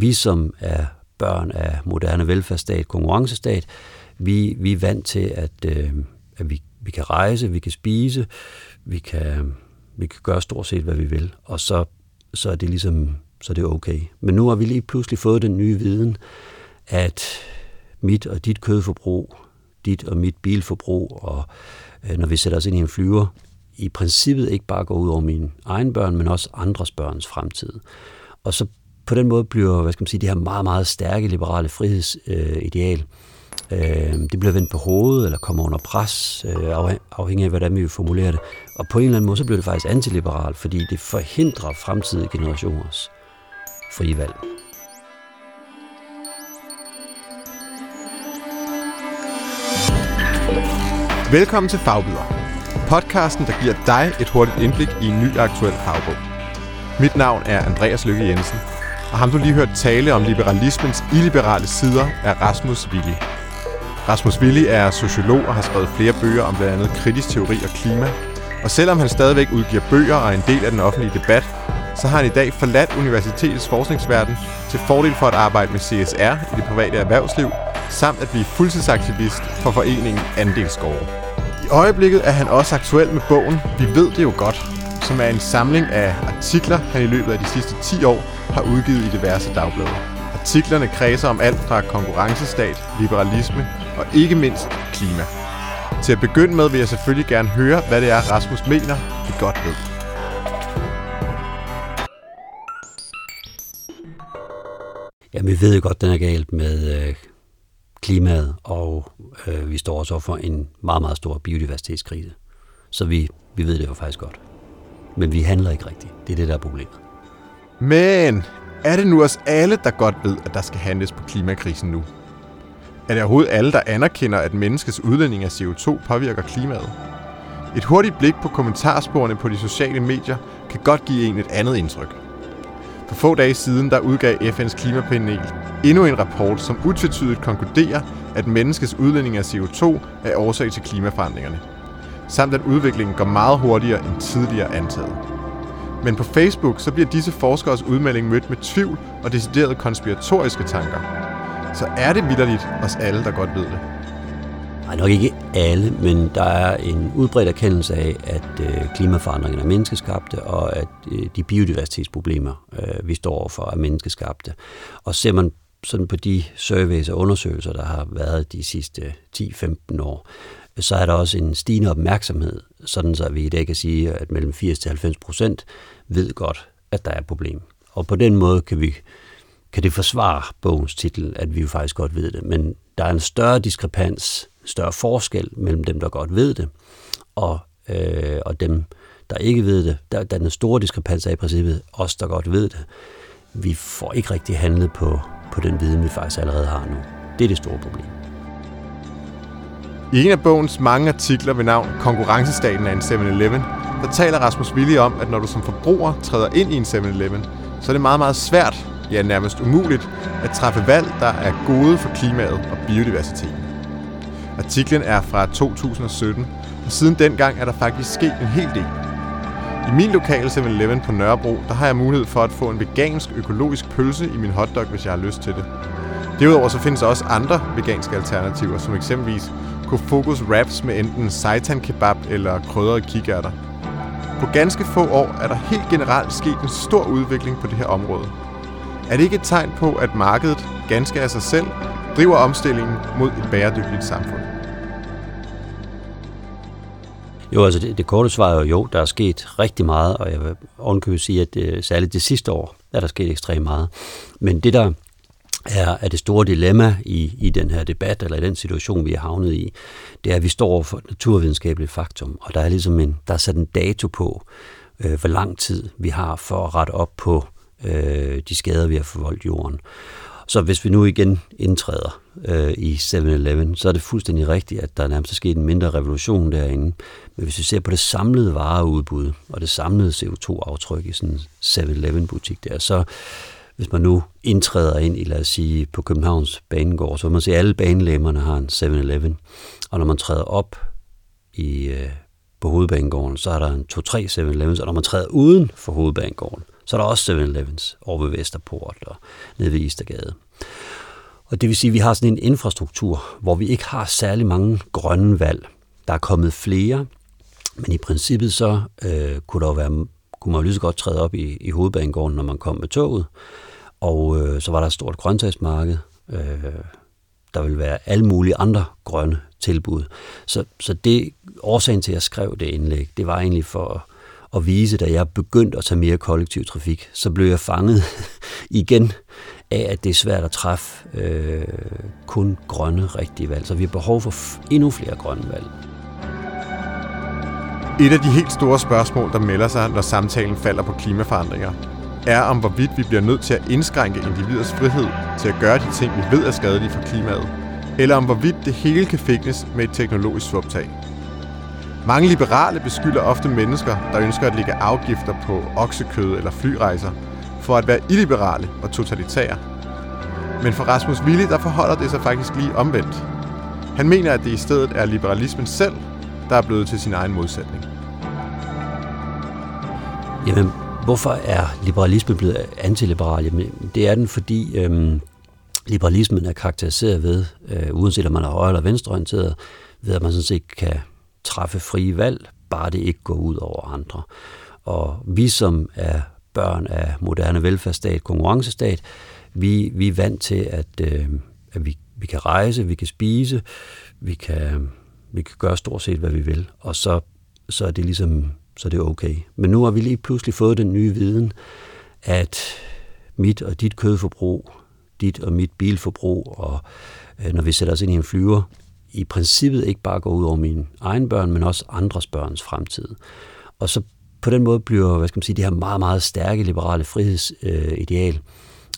vi som er børn af moderne velfærdsstat, konkurrencestat, vi, vi er vant til, at, øh, at vi, vi kan rejse, vi kan spise, vi kan, vi kan gøre stort set, hvad vi vil, og så, så er det ligesom så det er okay. Men nu har vi lige pludselig fået den nye viden, at mit og dit kødforbrug, dit og mit bilforbrug, og øh, når vi sætter os ind i en flyver, i princippet ikke bare går ud over mine egne børn, men også andres børns fremtid. Og så på den måde bliver, hvad skal man sige, det her meget, meget stærke liberale frihedsideal, øh, det bliver vendt på hovedet, eller kommer under pres, øh, afhængig af, hvordan vi formulerer det. Og på en eller anden måde, så bliver det faktisk antiliberalt, fordi det forhindrer fremtidige generationers frie valg. Velkommen til Fagbyder. Podcasten, der giver dig et hurtigt indblik i en ny aktuel fagbog. Mit navn er Andreas Lykke Jensen, og ham du lige hørt tale om liberalismens illiberale sider er Rasmus Willi. Rasmus Willi er sociolog og har skrevet flere bøger om blandt andet kritisk teori og klima. Og selvom han stadigvæk udgiver bøger og er en del af den offentlige debat, så har han i dag forladt universitetets forskningsverden til fordel for at arbejde med CSR i det private erhvervsliv, samt at blive fuldtidsaktivist for foreningen Andelsgårde. I øjeblikket er han også aktuel med bogen Vi ved det jo godt, som er en samling af artikler, han i løbet af de sidste 10 år har udgivet i diverse dagblade. Artiklerne kredser om alt fra konkurrencestat, liberalisme og ikke mindst klima. Til at begynde med vil jeg selvfølgelig gerne høre, hvad det er, Rasmus mener, vi godt ved. Jamen, vi ved jo godt, den er galt med øh, klimaet, og øh, vi står også for en meget, meget stor biodiversitetskrise. Så vi, vi ved det jo faktisk godt. Men vi handler ikke rigtigt. Det er det, der er problemet. Men er det nu os alle, der godt ved, at der skal handles på klimakrisen nu? Er det overhovedet alle, der anerkender, at menneskets udledning af CO2 påvirker klimaet? Et hurtigt blik på kommentarsporene på de sociale medier kan godt give en et andet indtryk. For få dage siden der udgav FN's klimapanel endnu en rapport, som utvetydigt konkluderer, at menneskets udledning af CO2 er årsag til klimaforandringerne. Samt at udviklingen går meget hurtigere end tidligere antaget. Men på Facebook så bliver disse forskers udmelding mødt med tvivl og deciderede konspiratoriske tanker. Så er det vidderligt os alle, der godt ved det. Nej, nok ikke alle, men der er en udbredt erkendelse af, at øh, klimaforandringerne er menneskeskabte, og at øh, de biodiversitetsproblemer, øh, vi står overfor, er menneskeskabte. Og ser man sådan på de surveys og undersøgelser, der har været de sidste 10-15 år, så er der også en stigende opmærksomhed, sådan så vi i dag kan sige, at mellem 80-90 procent ved godt, at der er et problem. Og på den måde kan vi kan det forsvare bogens titel, at vi jo faktisk godt ved det. Men der er en større diskrepans større forskel mellem dem, der godt ved det, og, øh, og dem, der ikke ved det. Der, der er den store diskrepans af i princippet os, der godt ved det. Vi får ikke rigtig handlet på, på den viden, vi faktisk allerede har nu. Det er det store problem. I en af bogens mange artikler ved navn Konkurrencestaten af en 7-Eleven, der taler Rasmus Willi om, at når du som forbruger træder ind i en 7-Eleven, så er det meget, meget svært, ja nærmest umuligt, at træffe valg, der er gode for klimaet og biodiversiteten. Artiklen er fra 2017, og siden dengang er der faktisk sket en hel del. I min lokale 7-Eleven på Nørrebro, der har jeg mulighed for at få en vegansk økologisk pølse i min hotdog, hvis jeg har lyst til det. Derudover så findes der også andre veganske alternativer, som eksempelvis Kofokos wraps med enten seitan kebab eller krydrede kikærter. På ganske få år er der helt generelt sket en stor udvikling på det her område. Er det ikke et tegn på, at markedet ganske af sig selv driver omstillingen mod et bæredygtigt samfund? Jo, altså det, det korte svar er jo, jo, der er sket rigtig meget, og jeg vil ovenkøbe sige, at det, særligt det sidste år er der sket ekstremt meget. Men det, der er, er det store dilemma i, i den her debat, eller i den situation, vi er havnet i, det er, at vi står for et naturvidenskabeligt faktum, og der er ligesom en, der er sat en dato på, øh, hvor lang tid vi har for at rette op på øh, de skader, vi har forvoldt jorden. Så hvis vi nu igen indtræder øh, i 7-Eleven, så er det fuldstændig rigtigt, at der nærmest er sket en mindre revolution derinde. Men hvis vi ser på det samlede vareudbud og det samlede CO2-aftryk i sådan en 7-Eleven-butik der, så hvis man nu indtræder ind i, lad os sige, på Københavns Banegård, så vil man se, at alle banelemmerne har en 7-Eleven. Og når man træder op i, øh, på hovedbanegården, så er der en 2-3 7-Elevens, og når man træder uden for hovedbanegården, Så er der også 7-Elevens over ved Vesterport og nede ved Istergade. Og det vil sige, at vi har sådan en infrastruktur, hvor vi ikke har særlig mange grønne valg. Der er kommet flere, men i princippet så øh, kunne der jo være, kunne man jo lige så godt træde op i, i hovedbanegården, når man kom med toget. Og øh, så var der et stort grøntsagsmarked. Øh, der vil være alle mulige andre grønne tilbud. Så, så det årsagen til, at jeg skrev det indlæg, det var egentlig for at vise, da jeg begyndte at tage mere kollektiv trafik, så blev jeg fanget igen af, at det er svært at træffe øh, kun grønne rigtige valg. Så vi har behov for endnu flere grønne valg. Et af de helt store spørgsmål, der melder sig, når samtalen falder på klimaforandringer, er om hvorvidt vi bliver nødt til at indskrænke individets frihed til at gøre de ting, vi ved er skadelige for klimaet, eller om hvorvidt det hele kan fiknes med et teknologisk svuptag. Mange liberale beskylder ofte mennesker, der ønsker at lægge afgifter på oksekød eller flyrejser, for at være illiberale og totalitære. Men for Rasmus Willi, der forholder det sig faktisk lige omvendt. Han mener, at det i stedet er liberalismen selv, der er blevet til sin egen modsætning. Jamen, hvorfor er liberalismen blevet antiliberal? Jamen, det er den, fordi øhm, liberalismen er karakteriseret ved, øh, uanset om man er højre- eller venstreorienteret, ved at man sådan set kan træffe frie valg, bare det ikke går ud over andre. Og vi som er børn af moderne velfærdsstat, konkurrencestat, vi, vi er vant til, at, øh, at vi, vi kan rejse, vi kan spise, vi kan, vi kan gøre stort set, hvad vi vil, og så, så er det ligesom så det er okay. Men nu har vi lige pludselig fået den nye viden, at mit og dit kødforbrug, dit og mit bilforbrug, og øh, når vi sætter os ind i en flyver, i princippet ikke bare går ud over mine egne børn, men også andres børns fremtid. Og så på den måde bliver, hvad skal man sige, det her meget, meget stærke liberale frihedsideal, øh,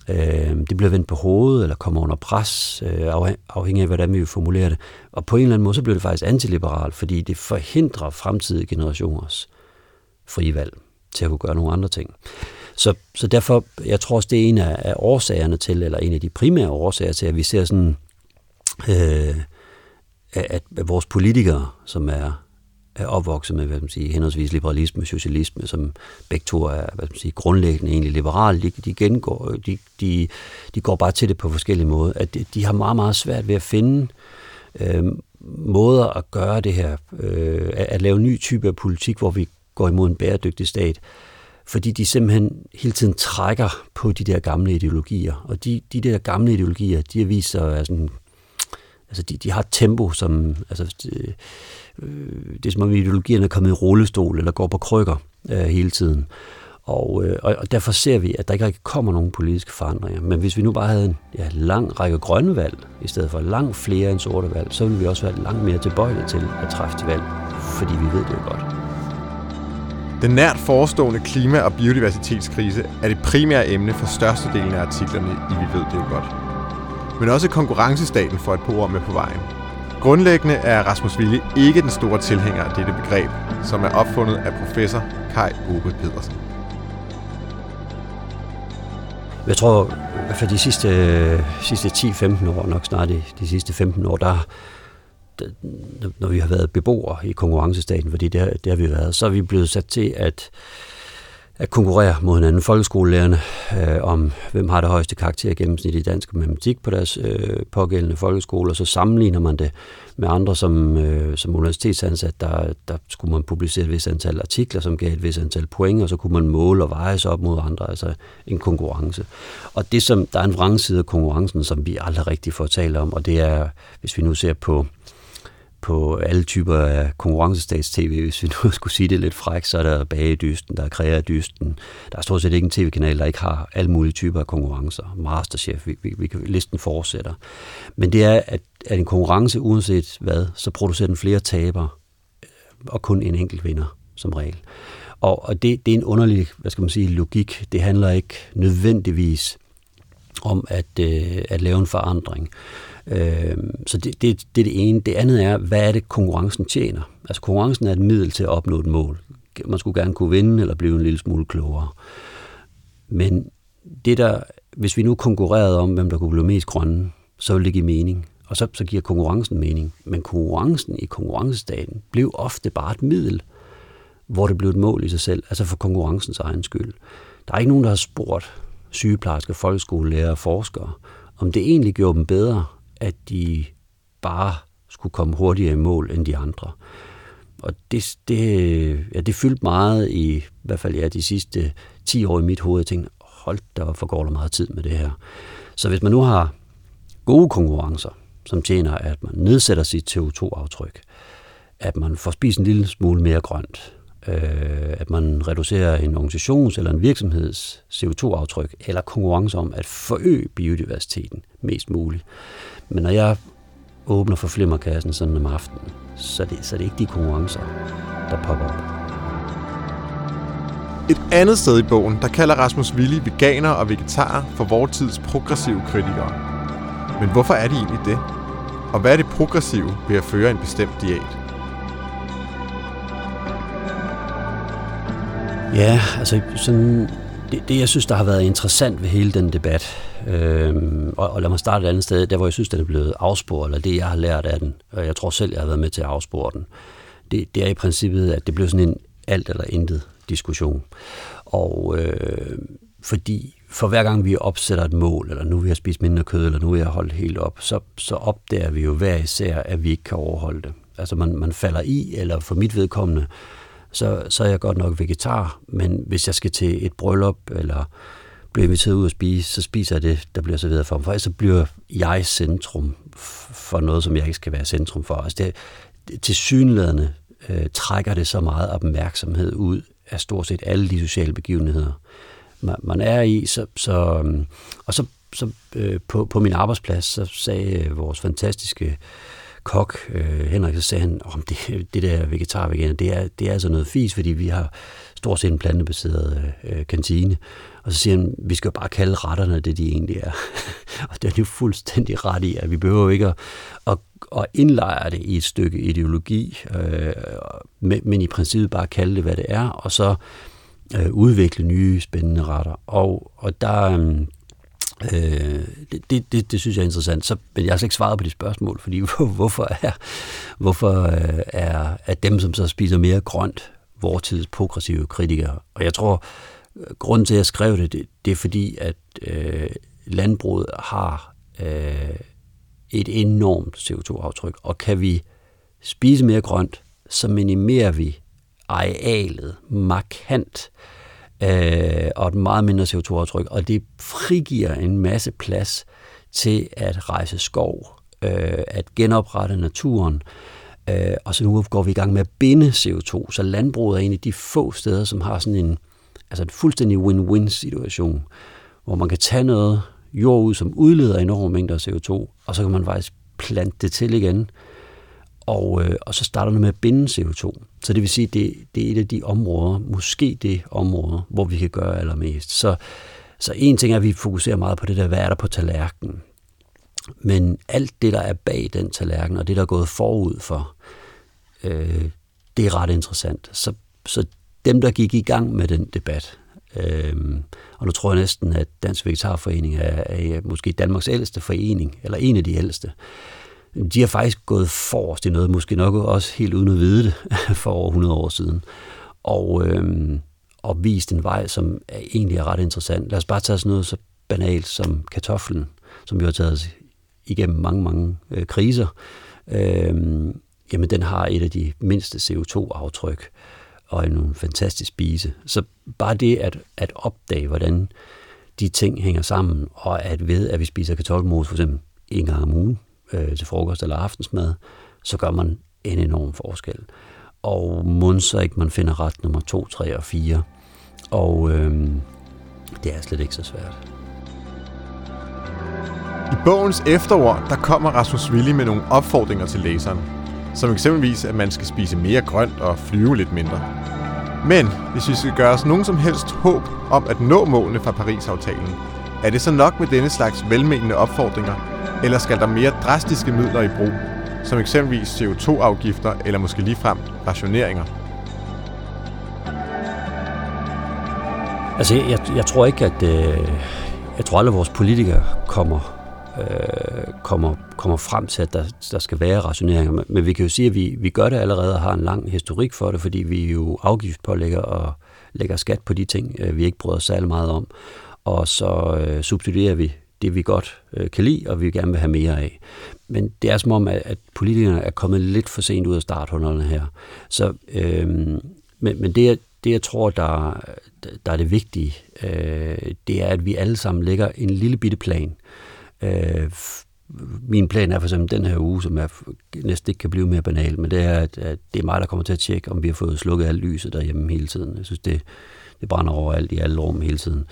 Øh, det bliver vendt på hovedet, eller kommer under pres, øh, afhængig af, hvordan vi formulerer det. Og på en eller anden måde, så bliver det faktisk antiliberalt, fordi det forhindrer fremtidige generationers frie valg til at kunne gøre nogle andre ting. Så, så derfor, jeg tror også, det er en af, af årsagerne til, eller en af de primære årsager til, at vi ser sådan, øh, at, at vores politikere, som er, er opvokset med, hvad man siger, henholdsvis liberalisme og socialisme, som begge to er hvad man siger, grundlæggende egentlig liberale, de, de, gengår, de, de, de går bare til det på forskellige måder. At de, de har meget, meget svært ved at finde øh, måder at gøre det her, øh, at, at lave en ny type af politik, hvor vi går imod en bæredygtig stat, fordi de simpelthen hele tiden trækker på de der gamle ideologier. Og de, de der gamle ideologier, de har vist sig at sådan, altså de, de har et tempo, som, altså, det, øh, det er som om ideologierne er kommet i rullestol eller går på krykker øh, hele tiden. Og, øh, og derfor ser vi, at der ikke rigtig kommer nogen politiske forandringer. Men hvis vi nu bare havde en ja, lang række grønne valg, i stedet for langt flere end sorte valg, så ville vi også være langt mere tilbøjelige til at træffe til valg, fordi vi ved det jo godt. Den nært forestående klima- og biodiversitetskrise er det primære emne for størstedelen af artiklerne i Vi ved det jo godt. Men også konkurrencestaten får et par ord med på vejen. Grundlæggende er Rasmus Ville ikke den store tilhænger af dette begreb, som er opfundet af professor Kai Ove Pedersen. Jeg tror, for de sidste, sidste 10-15 år, nok snart de, de sidste 15 år, der, når vi har været beboere i konkurrencestaten, fordi det det har vi været, så er vi blevet sat til at, at konkurrere mod hinanden. Folkeskolelærerne øh, om, hvem har det højeste karakter gennemsnit i dansk og matematik på deres øh, pågældende folkeskole, og så sammenligner man det med andre som, øh, som universitetsansat, der, der skulle man publicere et vis antal artikler, som gav et vis antal point, og så kunne man måle og veje sig op mod andre, altså en konkurrence. Og det som, der er en vrangside af konkurrencen, som vi aldrig rigtig får talt om, og det er, hvis vi nu ser på på alle typer af konkurrencestats-tv. Hvis vi nu skulle sige det lidt fræk, så er der Bagedysten, der er Kreadysten. Der er stort set ikke en tv-kanal, der ikke har alle mulige typer af konkurrencer. Masterchef, vi, vi, vi, listen fortsætter. Men det er, at, at en konkurrence, uanset hvad, så producerer den flere taber, øh, og kun en enkelt vinder, som regel. Og, og det, det er en underlig, hvad skal man sige, logik. Det handler ikke nødvendigvis om at, øh, at lave en forandring. Øh, så det, det, det er det ene. Det andet er, hvad er det, konkurrencen tjener? Altså konkurrencen er et middel til at opnå et mål. Man skulle gerne kunne vinde eller blive en lille smule klogere. Men det der, hvis vi nu konkurrerede om, hvem der kunne blive mest grønne, så ville det give mening. Og så, så giver konkurrencen mening. Men konkurrencen i konkurrencestaten blev ofte bare et middel, hvor det blev et mål i sig selv, altså for konkurrencens egen skyld. Der er ikke nogen, der har spurgt sygeplejersker, folkeskolelærer og forskere, om det egentlig gjorde dem bedre, at de bare skulle komme hurtigere i mål end de andre. Og det, det, ja, det fyldte meget i, i hvert fald ja, de sidste 10 år i mit hoved. Jeg tænkte, hold der forgår der meget tid med det her. Så hvis man nu har gode konkurrencer, som tjener, at man nedsætter sit CO2-aftryk, at man får spist en lille smule mere grønt, øh, at man reducerer en organisations eller en virksomheds CO2-aftryk, eller konkurrence om at forøge biodiversiteten mest muligt. Men når jeg åbner for flimmerkassen sådan om aftenen, så er det, så er det ikke de konkurrencer, der popper op. Et andet sted i bogen, der kalder Rasmus Willi veganer og vegetarer for vores tids progressive kritikere. Men hvorfor er de egentlig det? Og hvad er det progressive ved at føre en bestemt diæt? Ja, altså sådan, det, det, jeg synes, der har været interessant ved hele den debat, øh, og, og lad mig starte et andet sted, der hvor jeg synes, den er blevet afsporet, eller det, jeg har lært af den, og jeg tror selv, jeg har været med til at afspore den, det, det er i princippet, at det blev sådan en alt eller intet diskussion. Og øh, fordi for hver gang vi opsætter et mål, eller nu vil jeg spise mindre kød, eller nu vil jeg holde helt op, så, så opdager vi jo hver især, at vi ikke kan overholde det. Altså man, man falder i, eller for mit vedkommende, så, så er jeg godt nok vegetar, men hvis jeg skal til et bryllup, eller bliver inviteret ud at spise, så spiser jeg det, der bliver serveret for mig. For så bliver jeg centrum for noget, som jeg ikke skal være centrum for. Altså det, det til synlædende øh, trækker det så meget opmærksomhed ud af stort set alle de sociale begivenheder, man, man er i. Så, så, øhm, og så, så øh, på, på min arbejdsplads, så sagde vores fantastiske kok, øh, Henrik, så sagde han, om det, det der vegetar veganer, det er, det er altså noget fis, fordi vi har stort set en plantebaseret øh, kantine. Og så siger han, vi skal jo bare kalde retterne det, de egentlig er. og det er jo fuldstændig ret i, at vi behøver ikke at, at, at indlejre det i et stykke ideologi, øh, men i princippet bare kalde det, hvad det er, og så øh, udvikle nye spændende retter. Og, og der, øh, øh, det, det, det, det synes jeg er interessant. Så, men jeg har slet ikke svaret på de spørgsmål, fordi hvorfor er, hvorfor øh, er, er dem, som så spiser mere grønt, vortids progressive kritikere? Og jeg tror, øh, grunden til, at jeg skrev det, det, det er fordi, at øh, landbruget har øh, et enormt CO2-aftryk, og kan vi spise mere grønt, så minimerer vi arealet markant øh, øh, og et meget mindre CO2-aftryk, og det frigiver en masse plads til at rejse skov, øh, at genoprette naturen, øh, og så nu går vi i gang med at binde CO2, så landbruget er en af de få steder, som har sådan en, altså en fuldstændig win-win situation, hvor man kan tage noget jord ud, som udleder enorme mængder CO2, og så kan man faktisk plante det til igen, og, øh, og så starter man med at binde CO2. Så det vil sige, at det, det er et af de områder, måske det område, hvor vi kan gøre allermest. Så, så en ting er, at vi fokuserer meget på det der, hvad er der på tallerkenen? Men alt det, der er bag den tallerken, og det, der er gået forud for, øh, det er ret interessant. Så, så dem, der gik i gang med den debat, øh, og nu tror jeg næsten, at Dansk Vegetarforening er, er måske Danmarks ældste forening, eller en af de ældste, de har faktisk gået forrest i noget, måske nok også helt uden at vide det, for over 100 år siden. Og, øhm, og vist en vej, som er, egentlig er ret interessant. Lad os bare tage sådan noget så banalt som kartoflen, som vi har taget igennem mange, mange øh, kriser. Øhm, jamen, den har et af de mindste CO2-aftryk og en fantastisk spise. Så bare det at, at opdage, hvordan de ting hænger sammen, og at ved, at vi spiser kartoffelmos for eksempel en gang om ugen, øh, til frokost eller aftensmad, så gør man en enorm forskel. Og må så ikke man finder ret nummer 2, 3 og 4. Og øh, det er slet ikke så svært. I bogens efterord, der kommer Rasmus Willi med nogle opfordringer til læseren. Som eksempelvis, at man skal spise mere grønt og flyve lidt mindre. Men hvis vi skal gøre os nogen som helst håb om at nå målene fra Paris-aftalen, er det så nok med denne slags velmenende opfordringer, eller skal der mere drastiske midler i brug, som eksempelvis CO2-afgifter eller måske ligefrem rationeringer? Altså, jeg, jeg tror ikke, at... Øh, jeg tror aldrig, at vores politikere kommer, øh, kommer, kommer frem til, at der, der skal være rationeringer. Men, men vi kan jo sige, at vi, vi gør det allerede og har en lang historik for det, fordi vi jo afgiftspålægger og lægger skat på de ting, øh, vi ikke bryder os særlig meget om, og så øh, subsidierer vi det, vi godt øh, kan lide, og vi gerne vil have mere af. Men det er som om, at, at politikerne er kommet lidt for sent ud af starthullerne her. Så, øh, men, men det, det, jeg tror, der, der er det vigtige, øh, det er, at vi alle sammen lægger en lille bitte plan. Øh, min plan er for eksempel den her uge, som er, næsten ikke kan blive mere banal, men det er, at, at det er mig, der kommer til at tjekke, om vi har fået slukket alt lyset derhjemme hele tiden. Jeg synes, det, det brænder over alt i alle rum hele tiden.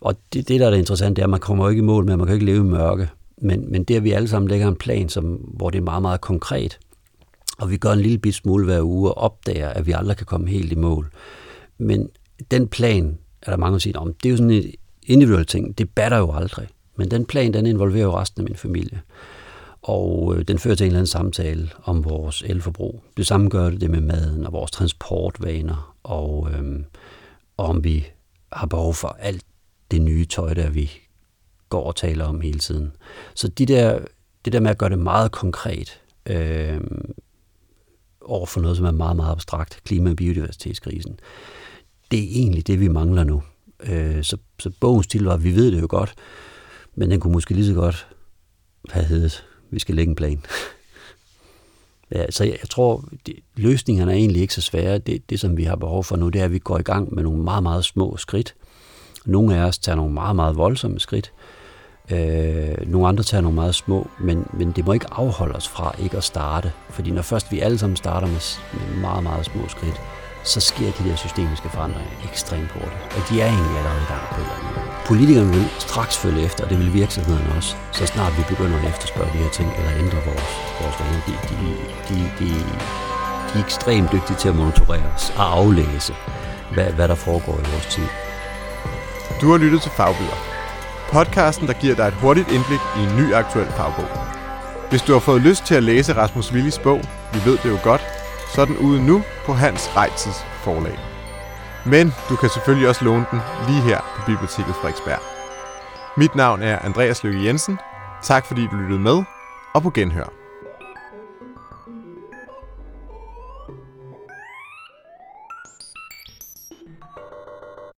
Og det, det der er det interessante, det er, at man kommer jo ikke i mål med, at man kan ikke leve i mørke. Men, men det, at vi alle sammen lægger en plan, som, hvor det er meget, meget konkret, og vi gør en lille bit smule hver uge og opdager, at vi aldrig kan komme helt i mål. Men den plan, er der mange, der siger, om det er jo sådan en individuel ting, det batter jo aldrig. Men den plan, den involverer jo resten af min familie. Og øh, den fører til en eller anden samtale om vores elforbrug. Det samme gør det med maden og vores transportvaner, og, øhm, og om vi har behov for alt det nye tøj, der vi går og taler om hele tiden. Så de der, det der med at gøre det meget konkret øh, over for noget, som er meget, meget abstrakt, klima- og biodiversitetskrisen, det er egentlig det, vi mangler nu. Øh, så, så bogens titel var, vi ved det jo godt, men den kunne måske lige så godt have heddet, vi skal lægge en plan. ja, så jeg, jeg tror, det, løsningerne er egentlig ikke så svære. Det, det, som vi har behov for nu, det er, at vi går i gang med nogle meget, meget små skridt. Nogle af os tager nogle meget, meget voldsomme skridt. Øh, nogle andre tager nogle meget små, men, men det må ikke afholde os fra ikke at starte. Fordi når først vi alle sammen starter med, med meget, meget små skridt, så sker de der systemiske forandringer ekstremt hurtigt. Og de er egentlig allerede i gang på et eller andet Politikerne vil straks følge efter, og det vil virksomhederne også, så snart vi begynder at efterspørge de her ting, eller ændre vores, vores vaner. De, de, de, de, de er ekstremt dygtige til at monitorere os og aflæse, hvad, hvad der foregår i vores tid. Du har lyttet til Fagbyder. Podcasten, der giver dig et hurtigt indblik i en ny aktuel fagbog. Hvis du har fået lyst til at læse Rasmus Willis bog, Vi ved det jo godt, så er den ude nu på Hans Reitzes forlag. Men du kan selvfølgelig også låne den lige her på Biblioteket Frederiksberg. Mit navn er Andreas Løkke Jensen. Tak fordi du lyttede med, og på genhør.